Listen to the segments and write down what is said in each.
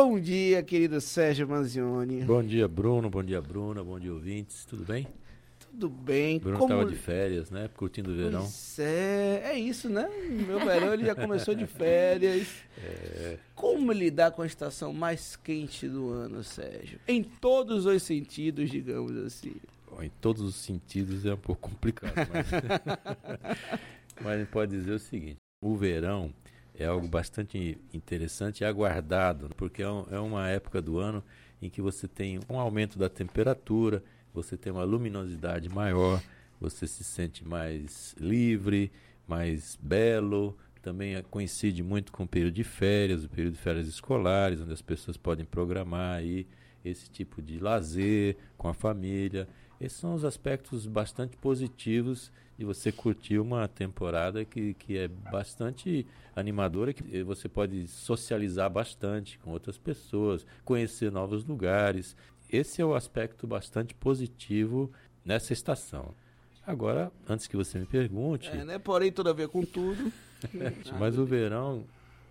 Bom dia, querido Sérgio Manzioni. Bom dia, Bruno. Bom dia, Bruna. Bom dia, ouvintes. Tudo bem? Tudo bem. Bruno estava de férias, né? Curtindo o verão. Pois é, é isso, né? Meu verão ele já começou de férias. É... Como lidar com a estação mais quente do ano, Sérgio? Em todos os sentidos, digamos assim. Em todos os sentidos é um pouco complicado, mas, mas a gente pode dizer o seguinte: o verão é algo bastante interessante e aguardado, porque é, é uma época do ano em que você tem um aumento da temperatura, você tem uma luminosidade maior, você se sente mais livre, mais belo. Também coincide muito com o período de férias, o período de férias escolares, onde as pessoas podem programar aí esse tipo de lazer com a família. Esses são os aspectos bastante positivos de você curtir uma temporada que, que é bastante animadora, que você pode socializar bastante com outras pessoas, conhecer novos lugares. Esse é o aspecto bastante positivo nessa estação. Agora, antes que você me pergunte. É, né? Porém, tudo a ver com tudo. mas o verão,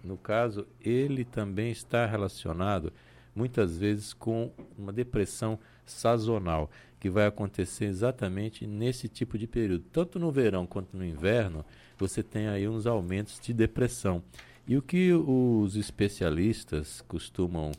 no caso, ele também está relacionado muitas vezes com uma depressão sazonal, que vai acontecer exatamente nesse tipo de período. Tanto no verão quanto no inverno, você tem aí uns aumentos de depressão. E o que os especialistas costumam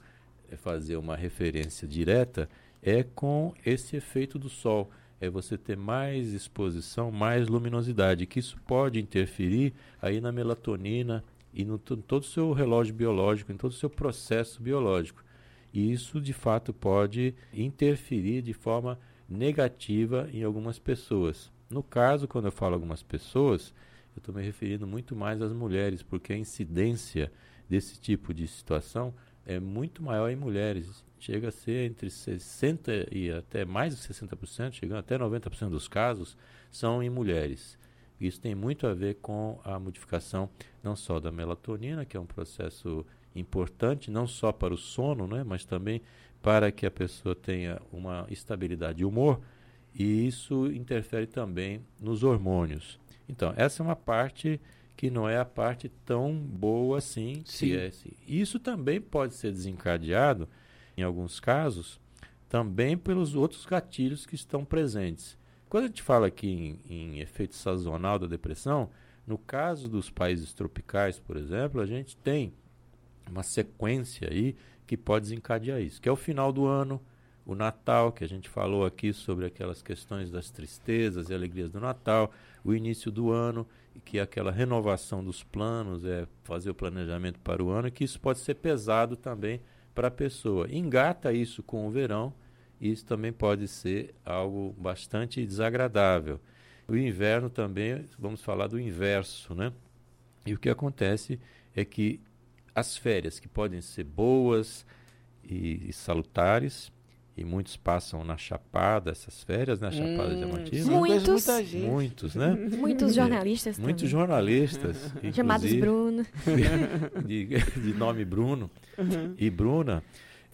eh, fazer uma referência direta é com esse efeito do sol. É você ter mais exposição, mais luminosidade, que isso pode interferir aí na melatonina e no todo o seu relógio biológico, em todo o seu processo biológico. E isso, de fato, pode interferir de forma negativa em algumas pessoas. No caso, quando eu falo algumas pessoas, eu estou me referindo muito mais às mulheres, porque a incidência desse tipo de situação é muito maior em mulheres. Chega a ser entre 60% e até mais de 60%, chegando até 90% dos casos, são em mulheres. Isso tem muito a ver com a modificação não só da melatonina, que é um processo importante não só para o sono, né, mas também para que a pessoa tenha uma estabilidade de humor, e isso interfere também nos hormônios. Então, essa é uma parte que não é a parte tão boa assim. Sim. É, assim. Isso também pode ser desencadeado, em alguns casos, também pelos outros gatilhos que estão presentes. Quando a gente fala aqui em, em efeito sazonal da depressão, no caso dos países tropicais, por exemplo, a gente tem uma sequência aí que pode desencadear isso, que é o final do ano, o Natal, que a gente falou aqui sobre aquelas questões das tristezas e alegrias do Natal, o início do ano, que é aquela renovação dos planos, é fazer o planejamento para o ano, que isso pode ser pesado também para a pessoa. Engata isso com o verão, isso também pode ser algo bastante desagradável. O inverno também, vamos falar do inverso, né? E o que acontece é que as férias, que podem ser boas e, e salutares, e muitos passam na Chapada, essas férias, na né? Chapada hum, Diamantina. Muitos. Muitos, né? Muitos jornalistas Muitos também. jornalistas. Chamados Bruno. De, de, nome Bruno uhum. e Bruna.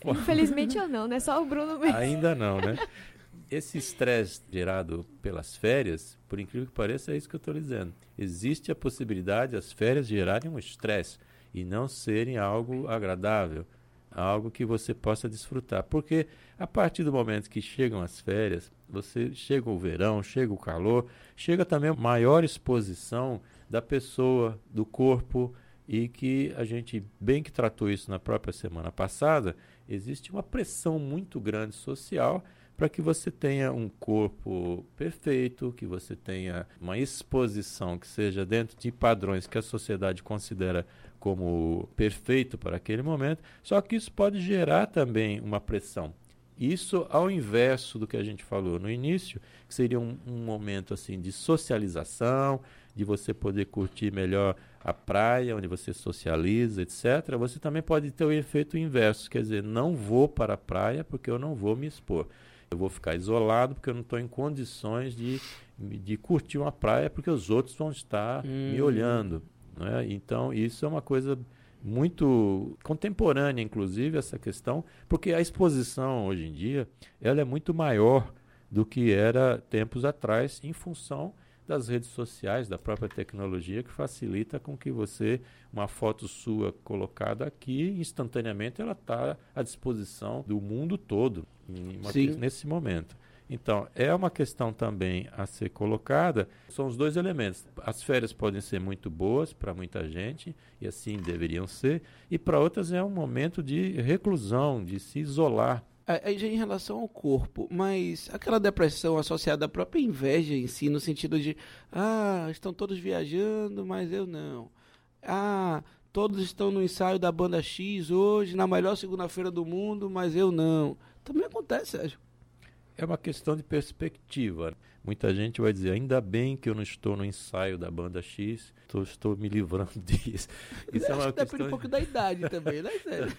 Infelizmente eu não, né? Só o Bruno mesmo. Ainda não, né? Esse estresse gerado pelas férias, por incrível que pareça, é isso que eu estou dizendo. Existe a possibilidade das férias gerarem um estresse e não serem algo agradável, algo que você possa desfrutar. Porque a partir do momento que chegam as férias, você chega o verão, chega o calor, chega também a maior exposição da pessoa, do corpo, e que a gente bem que tratou isso na própria semana passada, existe uma pressão muito grande social para que você tenha um corpo perfeito, que você tenha uma exposição que seja dentro de padrões que a sociedade considera como perfeito para aquele momento, só que isso pode gerar também uma pressão. Isso ao inverso do que a gente falou no início, que seria um, um momento assim de socialização, de você poder curtir melhor a praia, onde você socializa, etc. Você também pode ter o efeito inverso, quer dizer, não vou para a praia porque eu não vou me expor. Eu vou ficar isolado porque eu não estou em condições de, de curtir uma praia porque os outros vão estar hum. me olhando. Né? Então, isso é uma coisa muito contemporânea, inclusive, essa questão, porque a exposição hoje em dia ela é muito maior do que era tempos atrás, em função das redes sociais, da própria tecnologia que facilita com que você, uma foto sua colocada aqui, instantaneamente ela está à disposição do mundo todo uma, nesse momento. Então, é uma questão também a ser colocada. São os dois elementos. As férias podem ser muito boas para muita gente, e assim deveriam ser, e para outras é um momento de reclusão, de se isolar. Aí já em relação ao corpo, mas aquela depressão associada à própria inveja em si, no sentido de, ah, estão todos viajando, mas eu não. Ah, todos estão no ensaio da banda X hoje, na melhor segunda-feira do mundo, mas eu não. Também acontece, Sérgio. É uma questão de perspectiva. Muita gente vai dizer, ainda bem que eu não estou no ensaio da banda X, tô, estou me livrando disso. Isso é uma depende um pouco da idade também, né, Sérgio?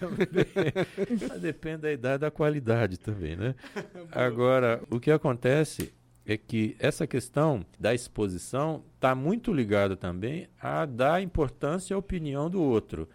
depende da idade da qualidade também, né? Agora, o que acontece é que essa questão da exposição está muito ligada também a dar importância à opinião do outro.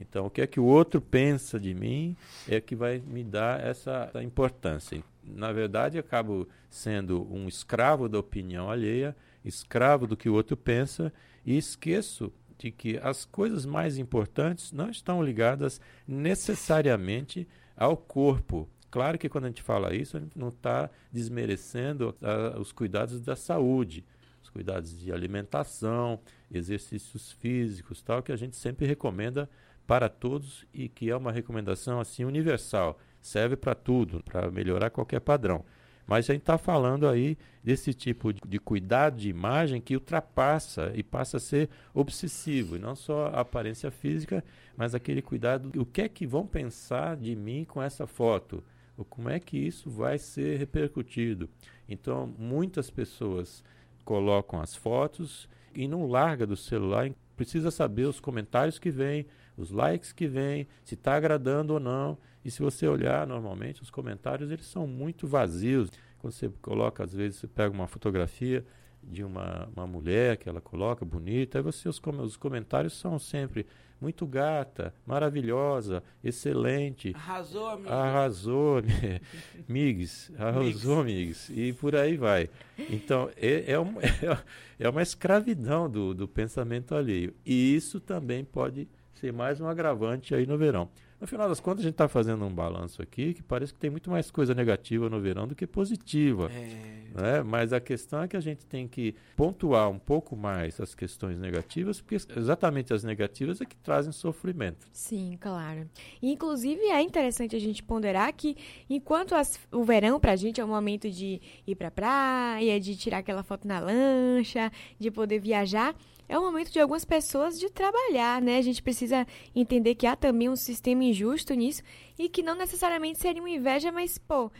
Então, o que é que o outro pensa de mim é que vai me dar essa importância na verdade, acabo sendo um escravo da opinião alheia, escravo do que o outro pensa e esqueço de que as coisas mais importantes não estão ligadas necessariamente ao corpo. Claro que quando a gente fala isso, a gente não está desmerecendo a, os cuidados da saúde, os cuidados de alimentação, exercícios físicos, tal, que a gente sempre recomenda para todos e que é uma recomendação assim universal serve para tudo, para melhorar qualquer padrão. Mas a gente está falando aí desse tipo de, de, cuidado de imagem que ultrapassa e passa a ser obsessivo. E não só a aparência física, mas aquele cuidado. O que é que vão pensar de mim com essa foto? Ou como é que isso vai ser repercutido? Então, muitas pessoas colocam as fotos e não larga do celular. Precisa saber os comentários que vêm, os likes que vêm, se está agradando ou não. E se você olhar normalmente, os comentários eles são muito vazios. Quando você coloca, às vezes, você pega uma fotografia de uma, uma mulher que ela coloca bonita, aí você os, os comentários são sempre muito gata, maravilhosa, excelente. Arrasou, amigo. Arrasou, Migs. Arrasou, Migs. E por aí vai. Então, é, é, uma, é uma escravidão do, do pensamento alheio. E isso também pode ser mais um agravante aí no verão. No final das contas, a gente está fazendo um balanço aqui que parece que tem muito mais coisa negativa no verão do que positiva. É. Né? Mas a questão é que a gente tem que pontuar um pouco mais as questões negativas, porque exatamente as negativas é que trazem sofrimento. Sim, claro. Inclusive, é interessante a gente ponderar que enquanto as, o verão para a gente é um momento de ir para a praia, de tirar aquela foto na lancha, de poder viajar é o momento de algumas pessoas de trabalhar, né? A gente precisa entender que há também um sistema injusto nisso e que não necessariamente seria uma inveja, mas, pô,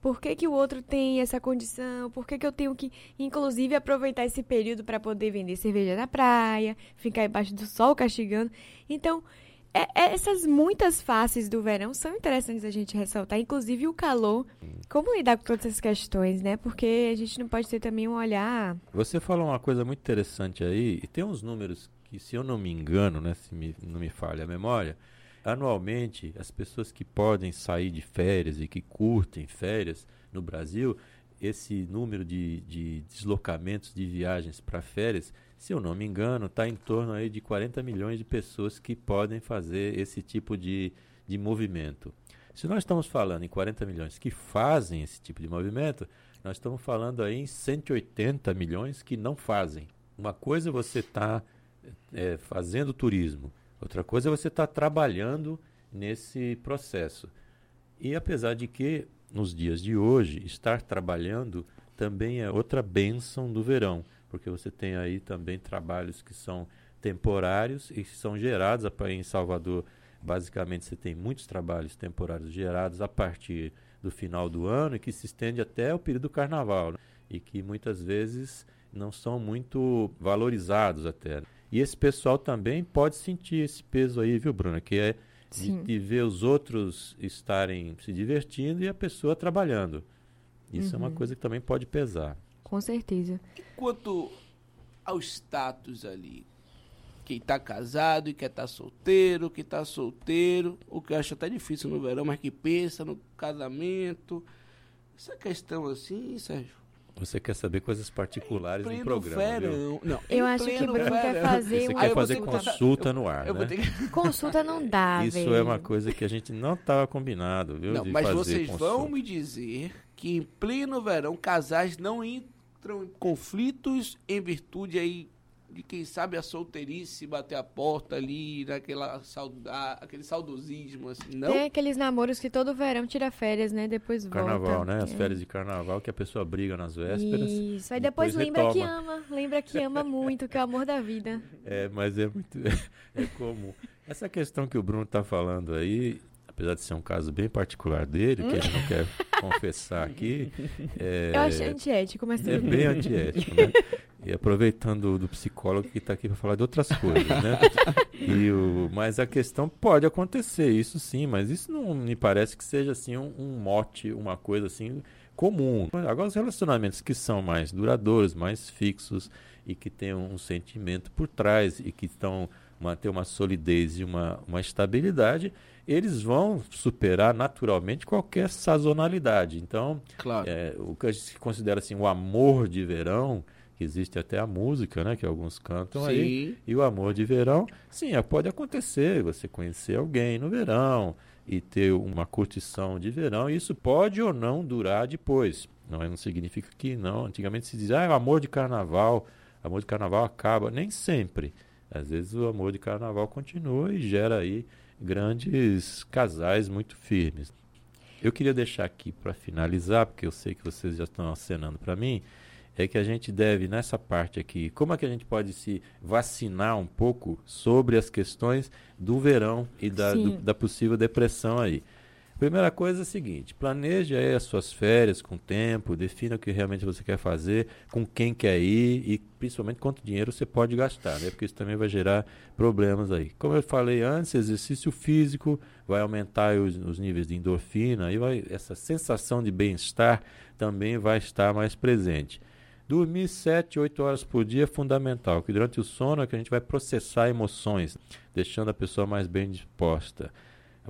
por que, que o outro tem essa condição? Por que, que eu tenho que, inclusive, aproveitar esse período para poder vender cerveja na praia, ficar embaixo do sol castigando? Então, é, é, essas muitas faces do verão são interessantes a gente ressaltar, inclusive o calor. Como lidar com todas essas questões, né? Porque a gente não pode ter também um olhar. Você falou uma coisa muito interessante aí, e tem uns números que, se eu não me engano, né, se me, não me falha a memória, anualmente as pessoas que podem sair de férias e que curtem férias no Brasil, esse número de, de deslocamentos de viagens para férias se eu não me engano, está em torno aí de 40 milhões de pessoas que podem fazer esse tipo de, de movimento. Se nós estamos falando em 40 milhões que fazem esse tipo de movimento, nós estamos falando aí em 180 milhões que não fazem. Uma coisa é você está é, fazendo turismo, outra coisa é você estar tá trabalhando nesse processo. E apesar de que, nos dias de hoje, estar trabalhando também é outra bênção do verão porque você tem aí também trabalhos que são temporários e que são gerados em Salvador. Basicamente, você tem muitos trabalhos temporários gerados a partir do final do ano e que se estende até o período do carnaval né? e que muitas vezes não são muito valorizados até. E esse pessoal também pode sentir esse peso aí, viu, Bruna? Que é de, de, ver os outros estarem se divertindo e a pessoa trabalhando. Isso uhum. é uma uhum. coisa que também pode pesar. Com certeza. Quanto ao status ali, quem está casado e quer estar tá solteiro, que está solteiro, o que eu acho até difícil no verão, mas que pensa no casamento. Essa questão assim, Sérgio? Você quer saber coisas particulares pleno programa. verão. Não, Eu em acho que pleno Bruno quer verão. fazer Você quer eu vou fazer contar- consulta no ar, Eu né? vou ter que... Consulta não dá, Isso velho. é uma coisa que a gente não estava combinado, viu? Não, de mas fazer vocês consulta. vão me dizer que em pleno verão casais não entram em conflitos em virtude aí de quem sabe a solteirice bater a porta ali, naquela sauda, aquele saudosismo assim, não? Tem aqueles namoros que todo verão tira férias, né? Depois Carnaval, volta. né? As É. férias de carnaval que a pessoa briga nas vésperas. Isso. Aí depois, depois lembra que retoma. ama. Lembra que ama muito, que é o amor da vida. É, mas é muito. É comum. Essa questão que o Bruno está falando aí, apesar de ser um caso bem particular dele, que ele não quer confessar aqui, é, Eu acho antiético, mas tudo é bem. bem antiético, né? E aproveitando do psicólogo que está aqui para falar de outras coisas, né? E o, mas a questão pode acontecer, isso sim, mas isso não me parece que seja assim um, um mote, uma coisa assim comum. Agora os relacionamentos que são mais duradouros, mais fixos e que têm um sentimento por trás e que estão manter uma solidez e uma, uma estabilidade, eles vão superar naturalmente qualquer sazonalidade. Então, Claro. é, o que a gente considera assim o amor de verão, que existe até a música, né, que alguns cantam aí, Sim. e o amor de verão, sim, é, pode acontecer, você conhecer alguém no verão e ter uma curtição de verão, isso pode ou não durar depois. Não, é- não significa que não. Antigamente se dizia, ah, o amor de carnaval, amor de carnaval acaba. Nem sempre. Às vezes o amor de carnaval continua e gera aí grandes casais muito firmes. Eu queria deixar aqui para finalizar, porque eu sei que vocês já estão acenando para mim, é que a gente deve, nessa parte aqui, como é que a gente pode se vacinar um pouco sobre as questões do verão e da, do- da possível depressão aí. Primeira coisa é a seguinte, planeje aí as suas férias com tempo, defina o que realmente você quer fazer, com quem quer ir e principalmente quanto dinheiro você pode gastar, né? Porque isso também vai gerar problemas aí. Como eu falei antes, exercício físico vai aumentar os, os níveis de endorfina e vai, essa sensação de bem-estar também vai estar mais presente. Dormir 7, 8 horas por dia é fundamental, que durante o sono é que a gente vai processar emoções, deixando a pessoa mais bem disposta.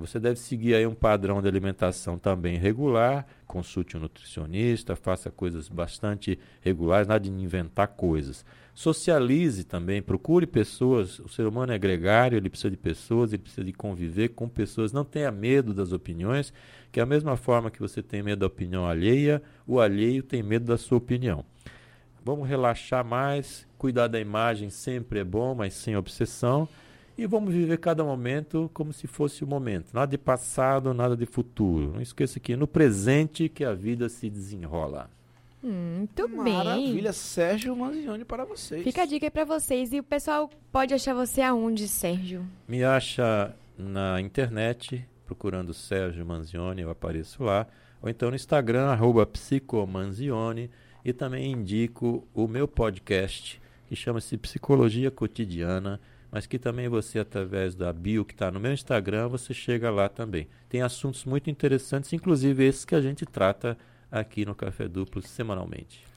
Você deve seguir aí um padrão de alimentação também regular, consulte um nutricionista, faça coisas bastante regulares, nada de inventar coisas. Socialize também, procure pessoas, o ser humano é gregário, ele precisa de pessoas, ele precisa de conviver com pessoas, não tenha medo das opiniões, que é a mesma forma que você tem medo da opinião alheia, o alheio tem medo da sua opinião. Vamos relaxar mais, cuidar da imagem sempre é bom, mas sem obsessão. E vamos viver cada momento como se fosse o momento. Nada de passado, nada de futuro. Não esqueça que é no presente que a vida se desenrola. Hum, Muito Maravilha, bem. Sérgio Manzioni para vocês. Fica a dica aí pra vocês. E o pessoal pode achar você aonde, Sérgio? Me acha na internet, procurando Sérgio Manzioni, eu apareço lá. Ou então no Instagram, arroba psicomanzioni. E também indico o meu podcast, que chama-se Psicologia Cotidiana, mas que também você, através da bio que está no meu Instagram, você chega lá também. Tem assuntos muito interessantes, inclusive esses que a gente trata aqui no Café Duplo semanalmente.